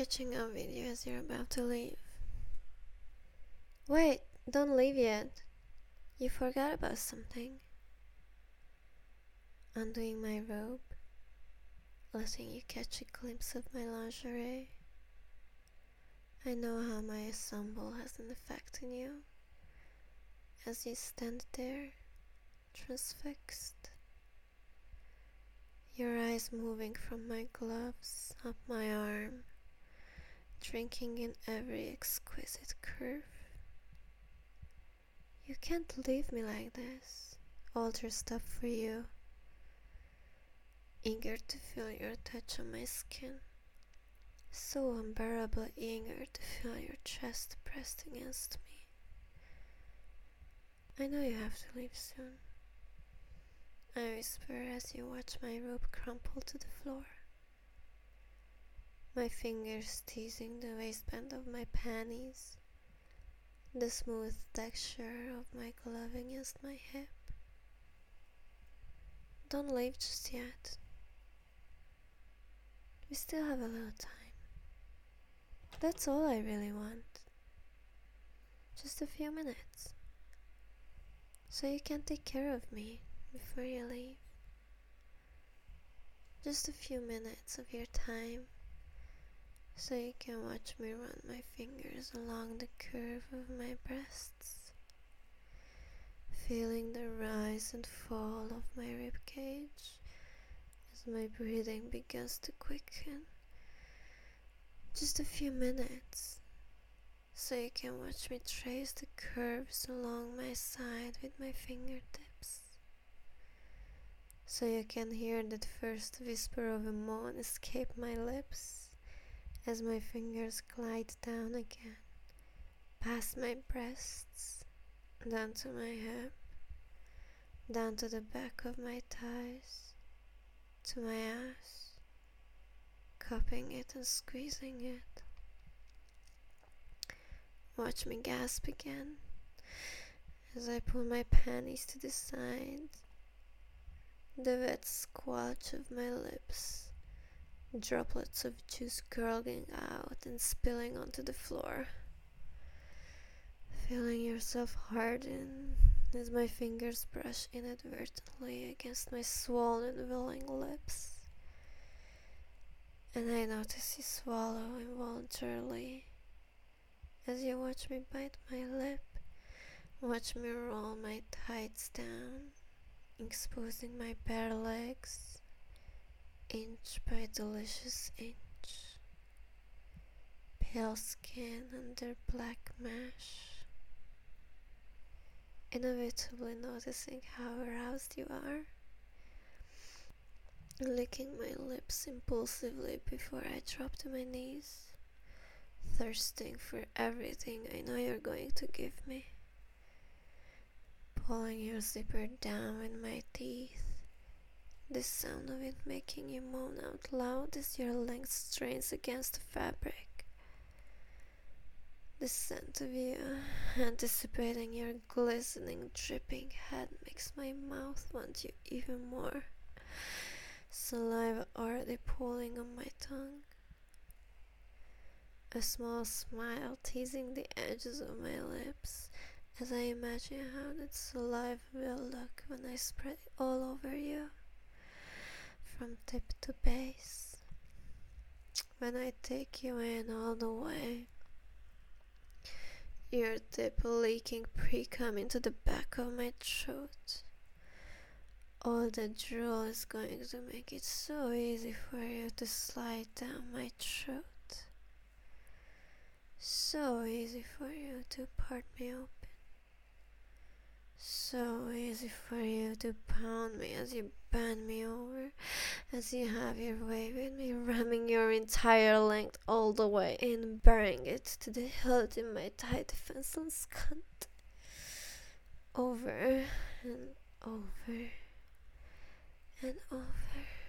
catching with you as you're about to leave. Wait, don't leave yet. You forgot about something. Undoing my robe, letting you catch a glimpse of my lingerie. I know how my ensemble has an effect on you as you stand there, transfixed. Your eyes moving from my gloves up my arm, drinking in every exquisite curve. You can't leave me like this, all dressed up for you, eager to feel your touch on my skin, so unbearably eager to feel your chest pressed against me. I know you have to leave soon. I whisper as you watch my robe crumple to the floor. My fingers teasing the waistband of my panties, the smooth texture of my glove against my hip. Don't leave just yet. We still have a little time. That's all I really want. Just a few minutes. So you can take care of me before you leave. Just a few minutes of your time so you can watch me run my fingers along the curve of my breasts, feeling the rise and fall of my ribcage as my breathing begins to quicken. Just a few minutes so you can watch me trace the curves along my side with my fingertips so you can hear that first whisper of a moan escape my lips as my fingers glide down again, past my breasts, down to my hip, down to the back of my thighs, to my ass, cupping it and squeezing it. Watch me gasp again as I pull my panties to the side the wet squelch of my lips, droplets of juice gurgling out and spilling onto the floor. Feeling yourself harden as my fingers brush inadvertently against my swollen, willing lips. And I notice you swallow involuntarily as you watch me bite my lip, watch me roll my tights down exposing my bare legs inch by delicious inch. Pale skin under black mesh. Inevitably noticing how aroused you are. Licking my lips impulsively before I drop to my knees. Thirsting for everything I know you're going to give me pulling your zipper down with my teeth. The sound of it making you moan out loud as your length strains against the fabric. The scent of you, anticipating your glistening, dripping head, makes my mouth want you even more. Saliva already pooling on my tongue. A small smile teasing the edges of my lips as I imagine how that saliva will look when I spread it all over you, from tip to base. When I take you in all the way, your tip leaking pre-cum into the back of my throat. All the drool is going to make it so easy for you to slide down my throat. So easy for you to part me open so easy for you to pound me as you bend me over, as you have your way with me, ramming your entire length all the way in, burying it to the hilt in my tight defenseless cunt. Over and over and over.